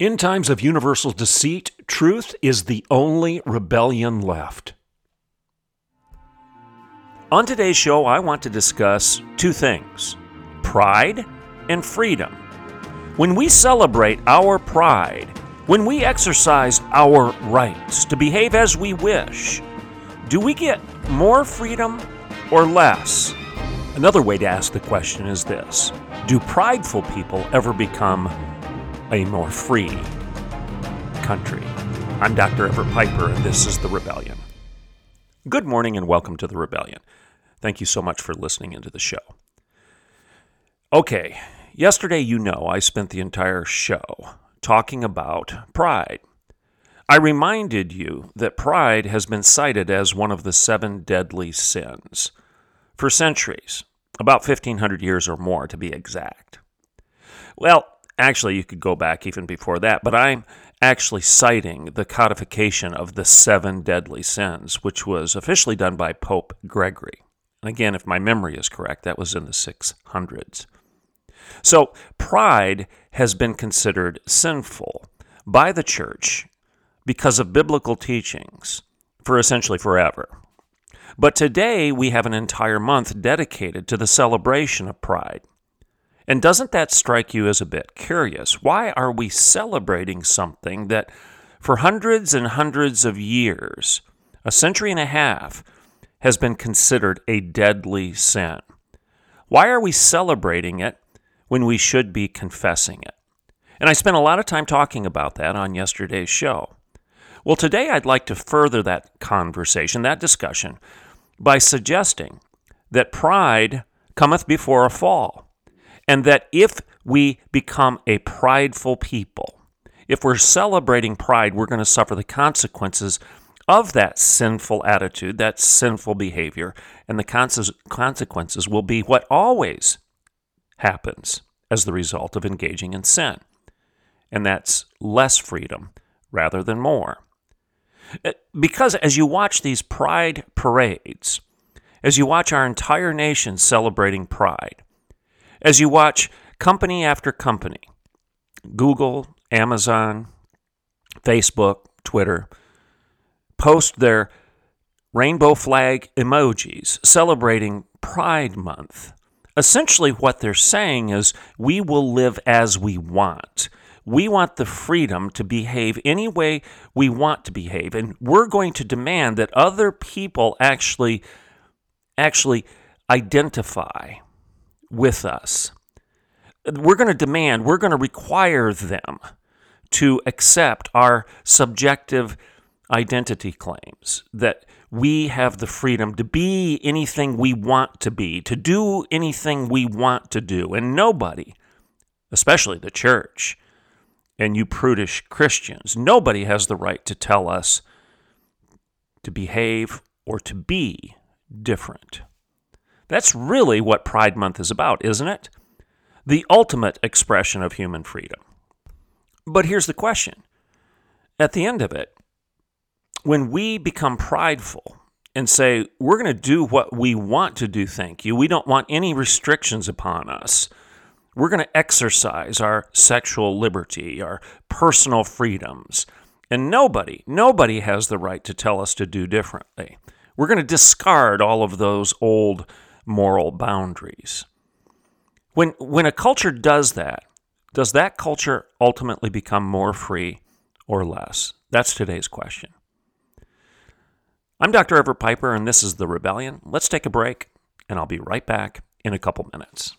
In times of universal deceit, truth is the only rebellion left. On today's show, I want to discuss two things pride and freedom. When we celebrate our pride, when we exercise our rights to behave as we wish, do we get more freedom or less? Another way to ask the question is this Do prideful people ever become a more free country? I'm Dr. Everett Piper, and this is The Rebellion. Good morning, and welcome to The Rebellion. Thank you so much for listening into the show. Okay, yesterday, you know, I spent the entire show talking about pride. I reminded you that pride has been cited as one of the seven deadly sins for centuries, about 1500 years or more to be exact. Well, actually, you could go back even before that, but I'm actually citing the codification of the seven deadly sins, which was officially done by Pope Gregory. And again, if my memory is correct, that was in the 600s. So, pride has been considered sinful by the church because of biblical teachings for essentially forever. But today we have an entire month dedicated to the celebration of pride. And doesn't that strike you as a bit curious? Why are we celebrating something that for hundreds and hundreds of years, a century and a half, has been considered a deadly sin? Why are we celebrating it when we should be confessing it? And I spent a lot of time talking about that on yesterday's show. Well, today I'd like to further that conversation, that discussion, by suggesting that pride cometh before a fall, and that if we become a prideful people, if we're celebrating pride, we're going to suffer the consequences of that sinful attitude, that sinful behavior, and the consequences will be what always happens as the result of engaging in sin. And that's less freedom rather than more. Uh, because as you watch these pride parades, as you watch our entire nation celebrating pride, as you watch company after company, Google, Amazon, Facebook, Twitter, post their rainbow flag emojis celebrating Pride Month. Essentially, what they're saying is we will live as we want. We want the freedom to behave any way we want to behave, and we're going to demand that other people actually actually identify with us. We're going to demand, we're going to require them to accept our subjective identity claims that we have the freedom to be anything we want to be, to do anything we want to do, and nobody, especially the church, and you prudish Christians. Nobody has the right to tell us to behave or to be different. That's really what Pride Month is about, isn't it? The ultimate expression of human freedom. But here's the question at the end of it, when we become prideful and say, we're going to do what we want to do, thank you, we don't want any restrictions upon us, we're going to exercise our sexual liberty, our personal freedoms. And nobody, nobody has the right to tell us to do differently. We're going to discard all of those old moral boundaries. When, when a culture does that, does that culture ultimately become more free or less? That's today's question. I'm Dr. Everett Piper, and this is The Rebellion. Let's take a break, and I'll be right back in a couple minutes.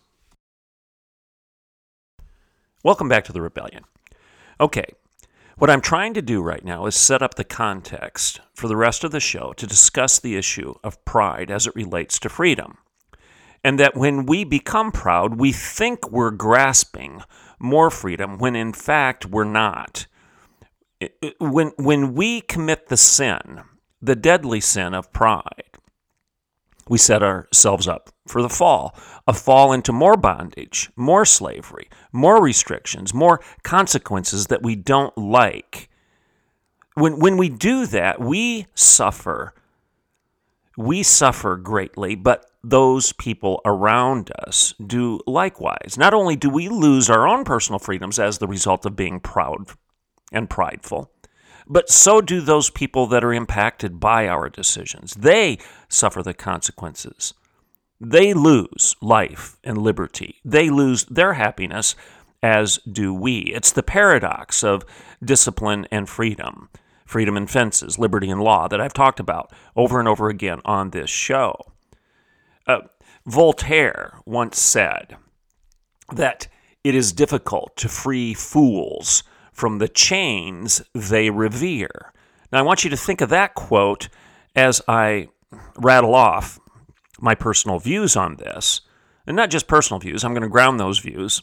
Welcome back to the rebellion. Okay, what I'm trying to do right now is set up the context for the rest of the show to discuss the issue of pride as it relates to freedom. And that when we become proud, we think we're grasping more freedom when in fact we're not. When, when we commit the sin, the deadly sin of pride, we set ourselves up for the fall, a fall into more bondage, more slavery, more restrictions, more consequences that we don't like. When, when we do that, we suffer. We suffer greatly, but those people around us do likewise. Not only do we lose our own personal freedoms as the result of being proud and prideful, but so do those people that are impacted by our decisions. They suffer the consequences. They lose life and liberty. They lose their happiness, as do we. It's the paradox of discipline and freedom, freedom and fences, liberty and law that I've talked about over and over again on this show. Uh, Voltaire once said that it is difficult to free fools from the chains they revere. Now, I want you to think of that quote as I rattle off my personal views on this. And not just personal views, I'm going to ground those views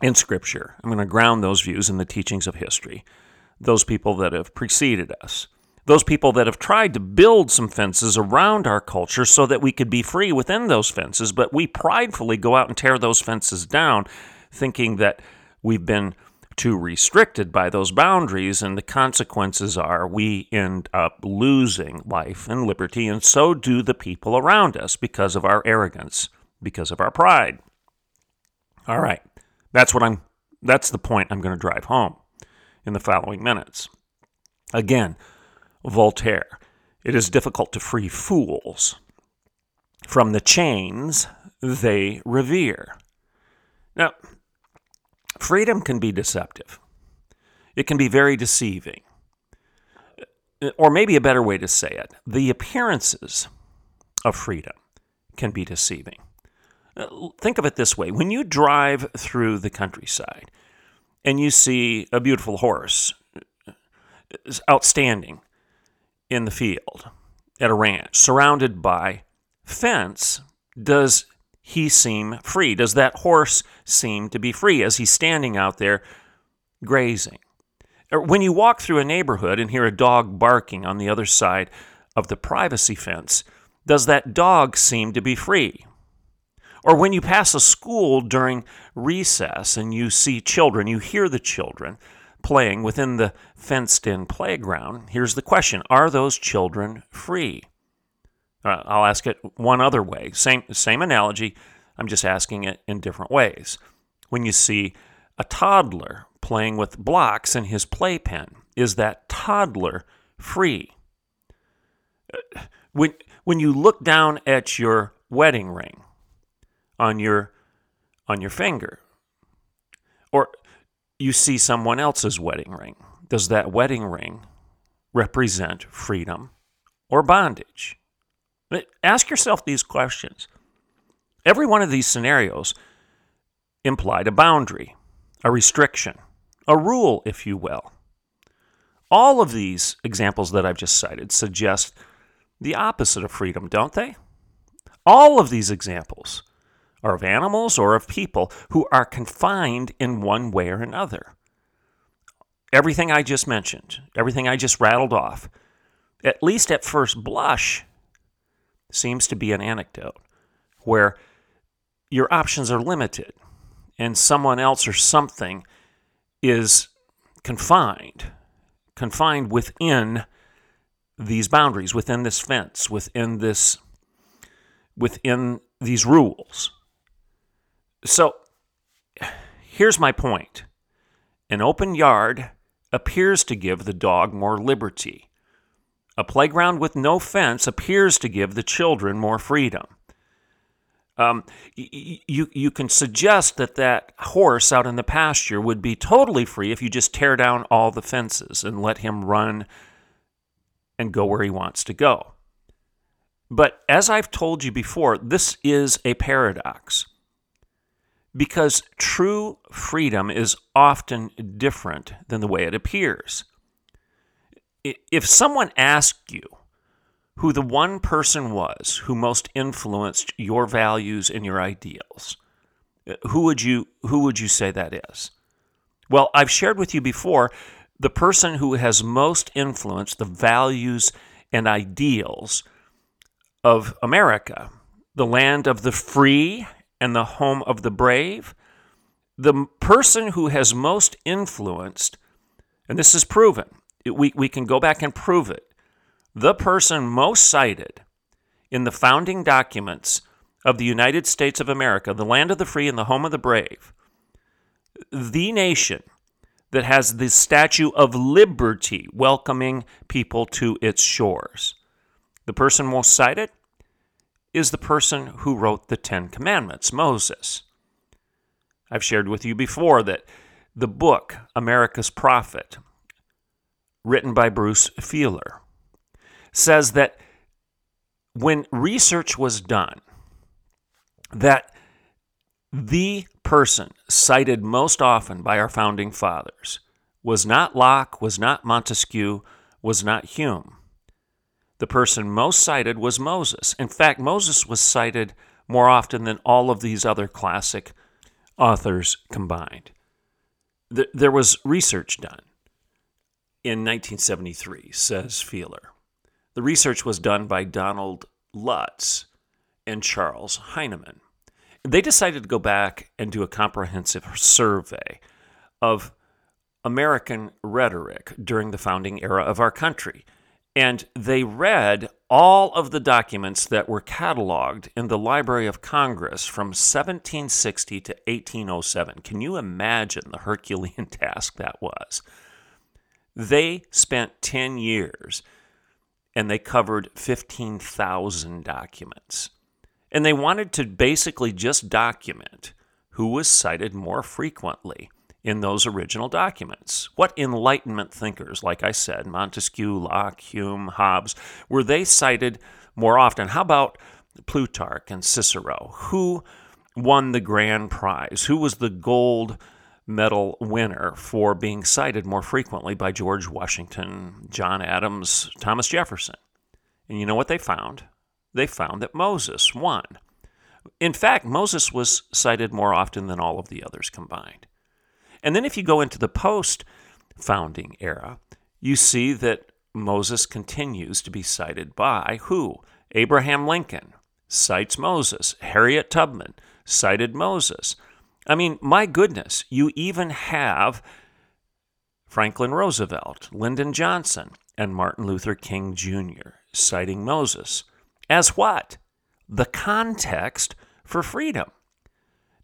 in Scripture. I'm going to ground those views in the teachings of history, those people that have preceded us, those people that have tried to build some fences around our culture so that we could be free within those fences, but we pridefully go out and tear those fences down, thinking that we've been too restricted by those boundaries, and the consequences are we end up losing life and liberty, and so do the people around us because of our arrogance, because of our pride. All right, that's what I'm. That's the point I'm going to drive home in the following minutes. Again, Voltaire. It is difficult to free fools from the chains they revere. Now, Freedom can be deceptive, it can be very deceiving. Or maybe a better way to say it the appearances of freedom can be deceiving. Think of it this way when you drive through the countryside and you see a beautiful horse outstanding in the field at a ranch surrounded by fence, does he seem free? Does that horse seem to be free as he's standing out there grazing? Or when you walk through a neighborhood and hear a dog barking on the other side of the privacy fence, does that dog seem to be free? Or when you pass a school during recess and you see children, you hear the children playing within the fenced in playground, here's the question Are those children free? Uh, I'll ask it one other way. Same, same analogy. I'm just asking it in different ways. When you see a toddler playing with blocks in his playpen, is that toddler free? Uh, when, when you look down at your wedding ring on your, on your finger, or you see someone else's wedding ring, does that wedding ring represent freedom or bondage? Ask yourself these questions. Every one of these scenarios implied a boundary, a restriction, a rule, if you will. All of these examples that I've just cited suggest the opposite of freedom, don't they? All of these examples are of animals or of people who are confined in one way or another. Everything I just mentioned, everything I just rattled off, at least at first blush, seems to be an anecdote where your options are limited and someone else or something is confined, confined within these boundaries, within this fence, within this within these rules. So here's my point. An open yard appears to give the dog more liberty. A playground with no fence appears to give the children more freedom. Um, you, you can suggest that that horse out in the pasture would be totally free if you just tear down all the fences and let him run and go where he wants to go. But as I've told you before, this is a paradox because true freedom is often different than the way it appears if someone asked you who the one person was who most influenced your values and your ideals, uh, who would you who would you say that is? Well, I've shared with you before the person who has most influenced the values and ideals of America, the land of the free and the home of the brave. The person who has most influenced, and this is proven, we, we can go back and prove it, the person most cited in the founding documents of the United States of America, the land of the free and the home of the brave, the nation that has the Statue of Liberty welcoming people to its shores. The person most cited is the person who wrote the Ten Commandments, Moses. I've shared with you before that the book, America's Prophet, written by Bruce Feiler, says that when research was done that the person cited most often by our founding fathers was not Locke, was not Montesquieu, was not Hume. The person most cited was Moses. In fact, Moses was cited more often than all of these other classic authors combined. There was research done in 1973, says Feiler. The research was done by Donald Lutz and Charles Hyneman. They decided to go back and do a comprehensive survey of American rhetoric during the founding era of our country. And they read all of the documents that were cataloged in the Library of Congress from 1760 to 1807. Can you imagine the Herculean task that was? They spent 10 years and they covered 15,000 documents. And they wanted to basically just document who was cited more frequently in those original documents. What Enlightenment thinkers, like I said, Montesquieu, Locke, Hume, Hobbes, were they cited more often? How about Plutarch and Cicero? Who won the grand prize? Who was the gold medal winner for being cited more frequently by George Washington, John Adams, Thomas Jefferson. And you know what they found? They found that Moses won. In fact, Moses was cited more often than all of the others combined. And then if you go into the post founding era, you see that Moses continues to be cited by who? Abraham Lincoln cites Moses. Harriet Tubman cited Moses. I mean, my goodness, you even have Franklin Roosevelt, Lyndon Johnson, and Martin Luther King Jr. citing Moses. As what? The context for freedom.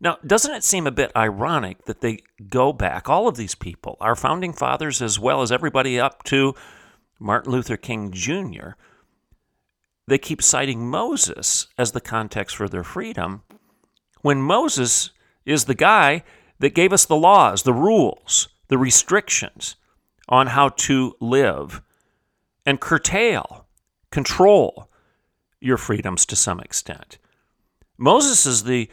Now, doesn't it seem a bit ironic that they go back, all of these people, our founding fathers as well as everybody up to Martin Luther King Jr., they keep citing Moses as the context for their freedom when Moses is the guy that gave us the laws, the rules, the restrictions on how to live and curtail, control your freedoms to some extent. Moses is the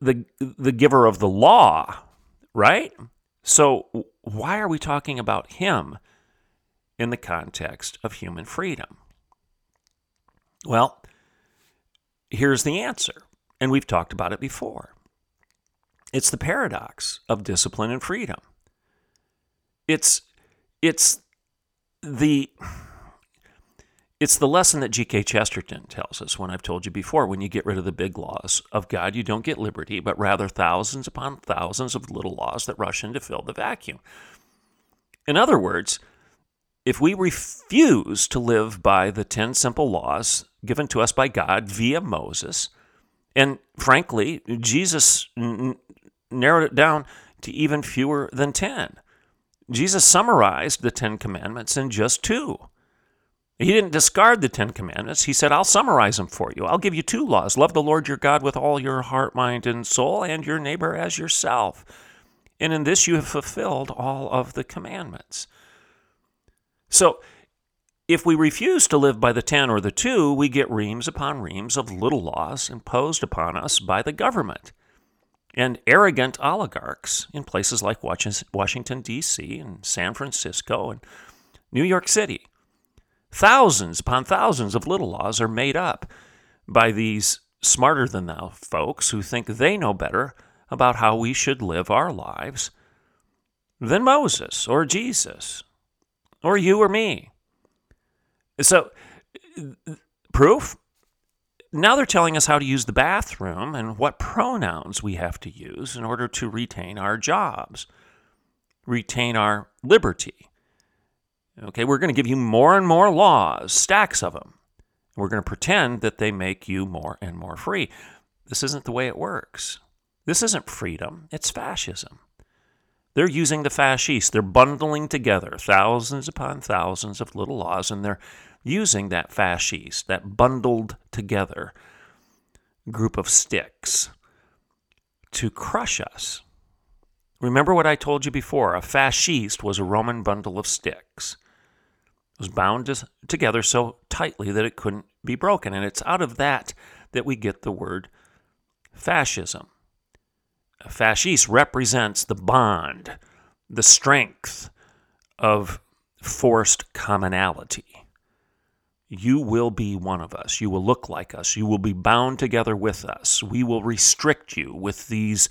the the giver of the law, right? So why are we talking about him in the context of human freedom? Well, here's the answer, and we've talked about it before. It's the paradox of discipline and freedom. It's it's the it's the lesson that G.K. Chesterton tells us when I've told you before when you get rid of the big laws of God, you don't get liberty, but rather thousands upon thousands of little laws that rush in to fill the vacuum. In other words, if we refuse to live by the 10 simple laws given to us by God via Moses, and frankly, Jesus narrowed it down to even fewer than 10. Jesus summarized the Ten Commandments in just two. He didn't discard the Ten Commandments. He said, I'll summarize them for you. I'll give you two laws love the Lord your God with all your heart, mind, and soul, and your neighbor as yourself. And in this you have fulfilled all of the commandments. So, if we refuse to live by the ten or the two, we get reams upon reams of little laws imposed upon us by the government and arrogant oligarchs in places like Washington, D.C., and San Francisco, and New York City. Thousands upon thousands of little laws are made up by these smarter than thou folks who think they know better about how we should live our lives than Moses or Jesus or you or me. So, proof? Now they're telling us how to use the bathroom and what pronouns we have to use in order to retain our jobs, retain our liberty. Okay, we're going to give you more and more laws, stacks of them. We're going to pretend that they make you more and more free. This isn't the way it works. This isn't freedom, it's fascism. They're using the fascists. They're bundling together thousands upon thousands of little laws, and they're using that fasces, that bundled together group of sticks, to crush us. Remember what I told you before a fascist was a Roman bundle of sticks. Was bound to, together so tightly that it couldn't be broken. And it's out of that that we get the word fascism. Fascist represents the bond, the strength of forced commonality. You will be one of us. You will look like us. You will be bound together with us. We will restrict you with these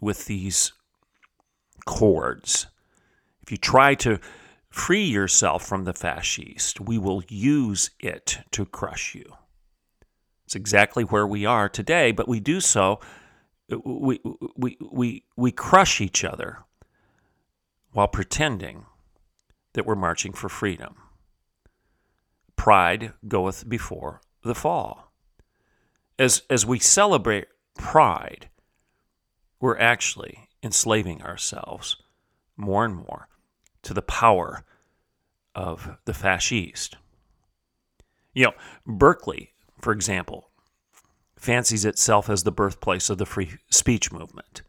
with these cords. If you try to free yourself from the fascist, we will use it to crush you. It's exactly where we are today, but we do so we we we we crush each other while pretending that we're marching for freedom. Pride goeth before the fall. As as we celebrate pride, we're actually enslaving ourselves more and more to the power of the fascist. You know, Berkeley, for example, fancies itself as the birthplace of the free speech movement.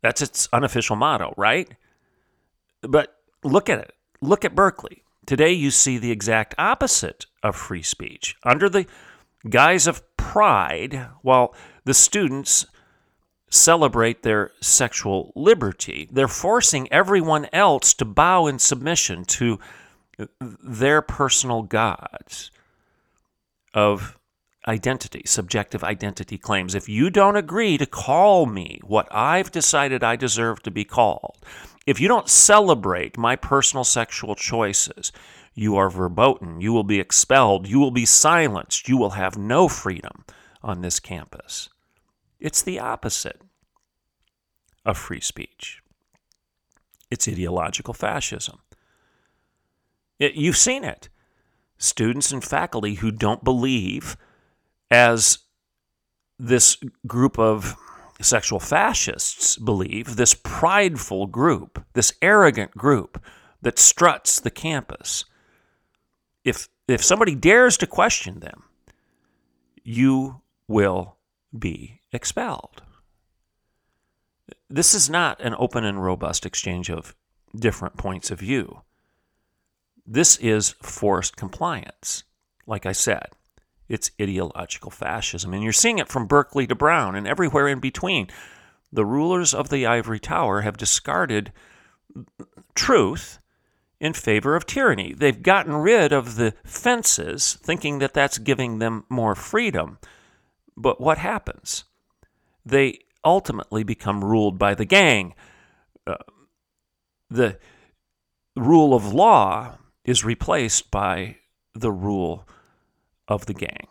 That's its unofficial motto, right? But look at it. Look at Berkeley. Today, you see the exact opposite of free speech. Under the guise of pride, while the students celebrate their sexual liberty. They're forcing everyone else to bow in submission to their personal gods of identity, subjective identity claims. If you don't agree to call me what I've decided I deserve to be called, if you don't celebrate my personal sexual choices, you are verboten. You will be expelled. You will be silenced. You will have no freedom on this campus. It's the opposite of free speech. It's ideological fascism. You've seen it. Students and faculty who don't believe, as this group of sexual fascists believe, this prideful group, this arrogant group that struts the campus, if, if somebody dares to question them, you will be expelled. This is not an open and robust exchange of different points of view. This is forced compliance. Like I said, it's ideological fascism. And you're seeing it from Berkeley to Brown and everywhere in between. The rulers of the ivory tower have discarded truth in favor of tyranny. They've gotten rid of the fences, thinking that that's giving them more freedom. But what happens? They ultimately become ruled by the gang. Uh, the rule of law is replaced by the rule of the gang.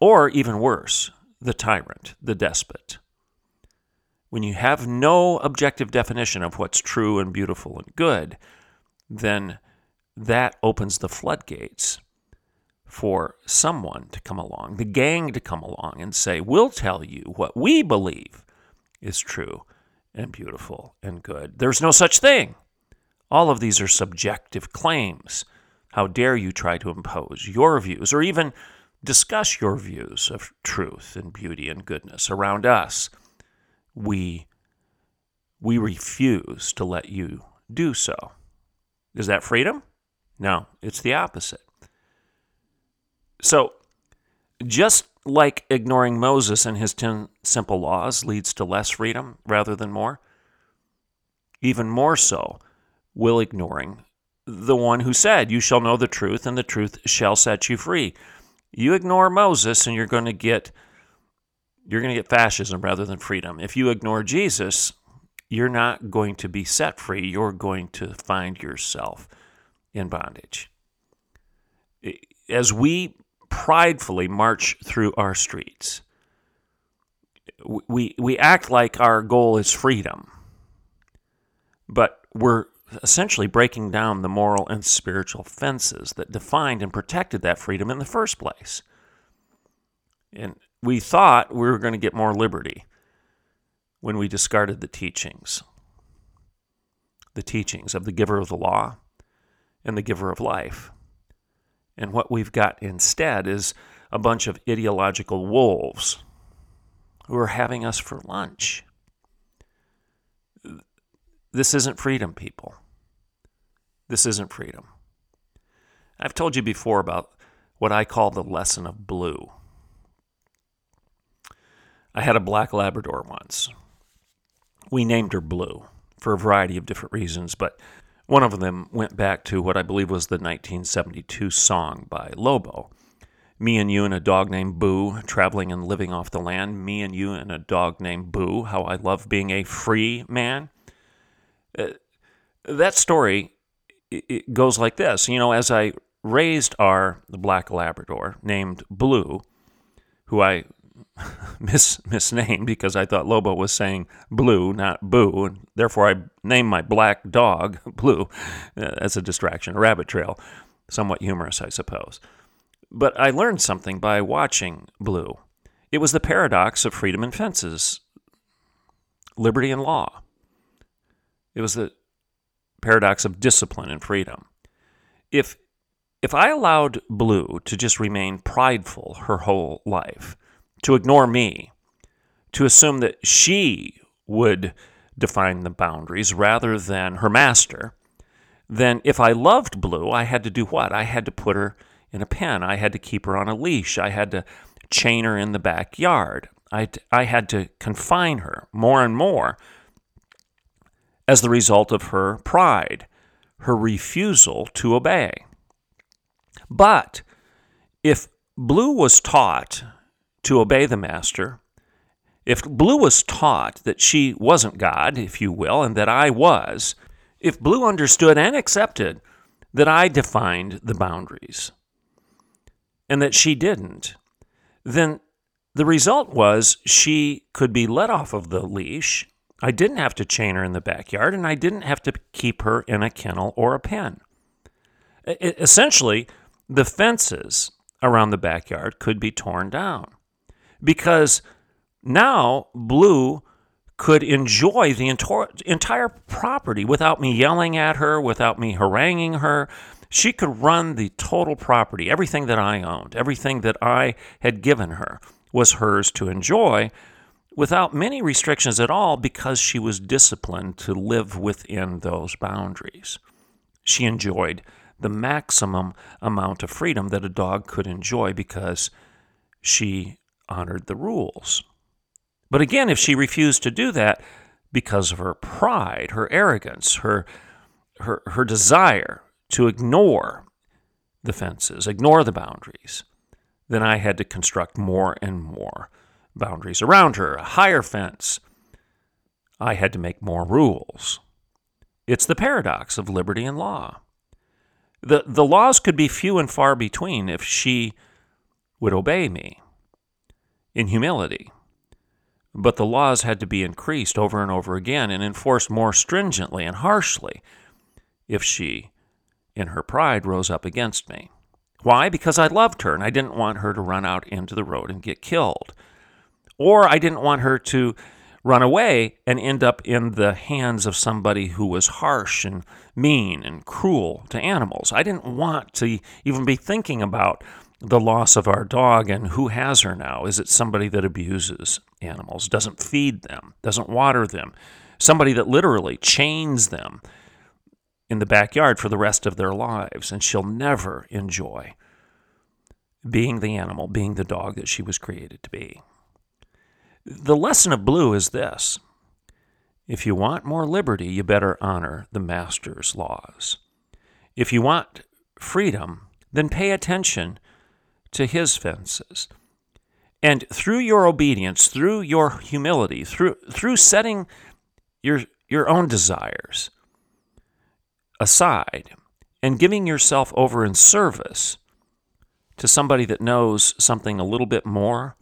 Or even worse, the tyrant, the despot. When you have no objective definition of what's true and beautiful and good, then that opens the floodgates for someone to come along, the gang to come along and say, We'll tell you what we believe is true and beautiful and good. There's no such thing. All of these are subjective claims. How dare you try to impose your views or even discuss your views of truth and beauty and goodness around us? We, we refuse to let you do so. Is that freedom? No, it's the opposite. So, just like ignoring Moses and his 10 simple laws leads to less freedom rather than more, even more so will ignoring the one who said, You shall know the truth, and the truth shall set you free. You ignore Moses, and you're going to get you're going to get fascism rather than freedom. If you ignore Jesus, you're not going to be set free. You're going to find yourself in bondage. As we pridefully march through our streets, we, we act like our goal is freedom, but we're essentially breaking down the moral and spiritual fences that defined and protected that freedom in the first place. And we thought we were going to get more liberty when we discarded the teachings, the teachings of the giver of the law and the giver of life. And what we've got instead is a bunch of ideological wolves who are having us for lunch. This isn't freedom, people. This isn't freedom. I've told you before about what I call the lesson of blue. I had a black Labrador once. We named her Blue for a variety of different reasons, but one of them went back to what I believe was the 1972 song by Lobo. Me and you and a dog named Boo, traveling and living off the land. Me and you and a dog named Boo, how I love being a free man. Uh, that story it goes like this. You know, as I raised our black Labrador named Blue, who I mis- misnamed because I thought Lobo was saying blue, not boo, and therefore I named my black dog Blue uh, as a distraction, a rabbit trail. Somewhat humorous, I suppose. But I learned something by watching Blue. It was the paradox of freedom and fences, liberty and law. It was the paradox of discipline and freedom. If if I allowed Blue to just remain prideful her whole life, to ignore me, to assume that she would define the boundaries rather than her master, then if I loved Blue, I had to do what? I had to put her in a pen. I had to keep her on a leash. I had to chain her in the backyard. I, I had to confine her more and more as the result of her pride, her refusal to obey. But if Blue was taught to obey the master, if Blue was taught that she wasn't God, if you will, and that I was, if Blue understood and accepted that I defined the boundaries and that she didn't, then the result was she could be let off of the leash. I didn't have to chain her in the backyard, and I didn't have to keep her in a kennel or a pen. Essentially, the fences around the backyard could be torn down because now Blue could enjoy the entire property without me yelling at her, without me haranguing her. She could run the total property, everything that I owned, everything that I had given her was hers to enjoy without many restrictions at all because she was disciplined to live within those boundaries. She enjoyed the maximum amount of freedom that a dog could enjoy because she honored the rules. But again, if she refused to do that because of her pride, her arrogance, her, her, her desire to ignore the fences, ignore the boundaries, then I had to construct more and more boundaries around her, a higher fence. I had to make more rules. It's the paradox of liberty and law. The, the laws could be few and far between if she would obey me in humility. But the laws had to be increased over and over again and enforced more stringently and harshly if she, in her pride, rose up against me. Why? Because I loved her and I didn't want her to run out into the road and get killed. Or I didn't want her to run away and end up in the hands of somebody who was harsh and mean and cruel to animals. I didn't want to even be thinking about the loss of our dog and who has her now. Is it somebody that abuses animals, doesn't feed them, doesn't water them, somebody that literally chains them in the backyard for the rest of their lives, and she'll never enjoy being the animal, being the dog that she was created to be. The lesson of blue is this if you want more liberty, you better honor the master's laws. If you want freedom, then pay attention to his fences. And through your obedience, through your humility, through through setting your your own desires aside and giving yourself over in service to somebody that knows something a little bit more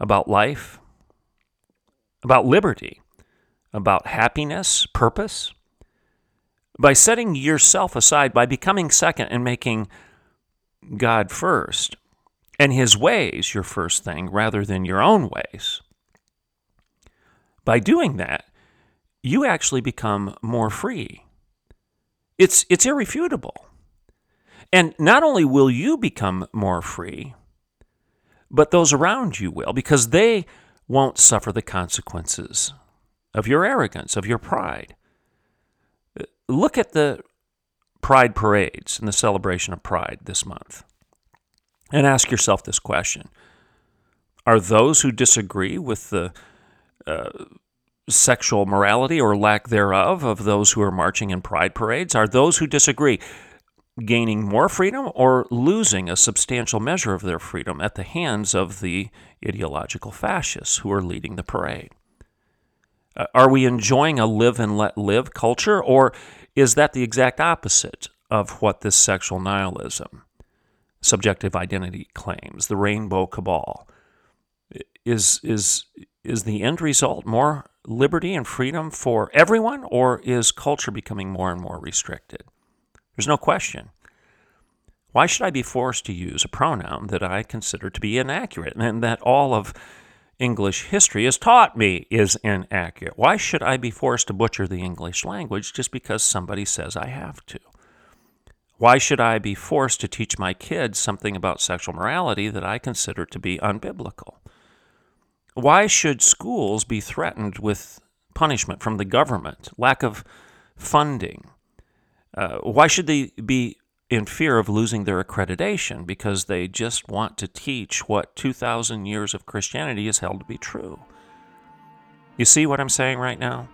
about life, about liberty, about happiness, purpose, by setting yourself aside, by becoming second and making God first, and His ways your first thing rather than your own ways. By doing that, you actually become more free. It's, it's irrefutable. And not only will you become more free, but those around you will, because they won't suffer the consequences of your arrogance, of your pride. Look at the pride parades and the celebration of pride this month and ask yourself this question Are those who disagree with the uh, sexual morality or lack thereof of those who are marching in pride parades? Are those who disagree gaining more freedom or losing a substantial measure of their freedom at the hands of the ideological fascists who are leading the parade? Uh, are we enjoying a live and let live culture, or is that the exact opposite of what this sexual nihilism, subjective identity claims, the rainbow cabal? Is, is, is the end result more liberty and freedom for everyone, or is culture becoming more and more restricted? There's no question. Why should I be forced to use a pronoun that I consider to be inaccurate and that all of English history has taught me is inaccurate? Why should I be forced to butcher the English language just because somebody says I have to? Why should I be forced to teach my kids something about sexual morality that I consider to be unbiblical? Why should schools be threatened with punishment from the government, lack of funding? Uh, why should they be in fear of losing their accreditation because they just want to teach what 2,000 years of Christianity is held to be true? You see what I'm saying right now?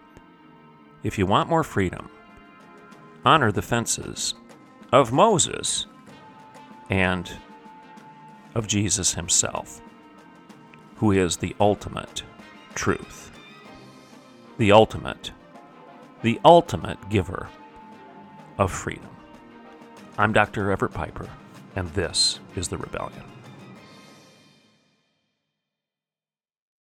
If you want more freedom, honor the fences of Moses and of Jesus himself who is the ultimate truth, the ultimate, the ultimate giver of freedom. I'm Dr. Everett Piper, and this is The Rebellion.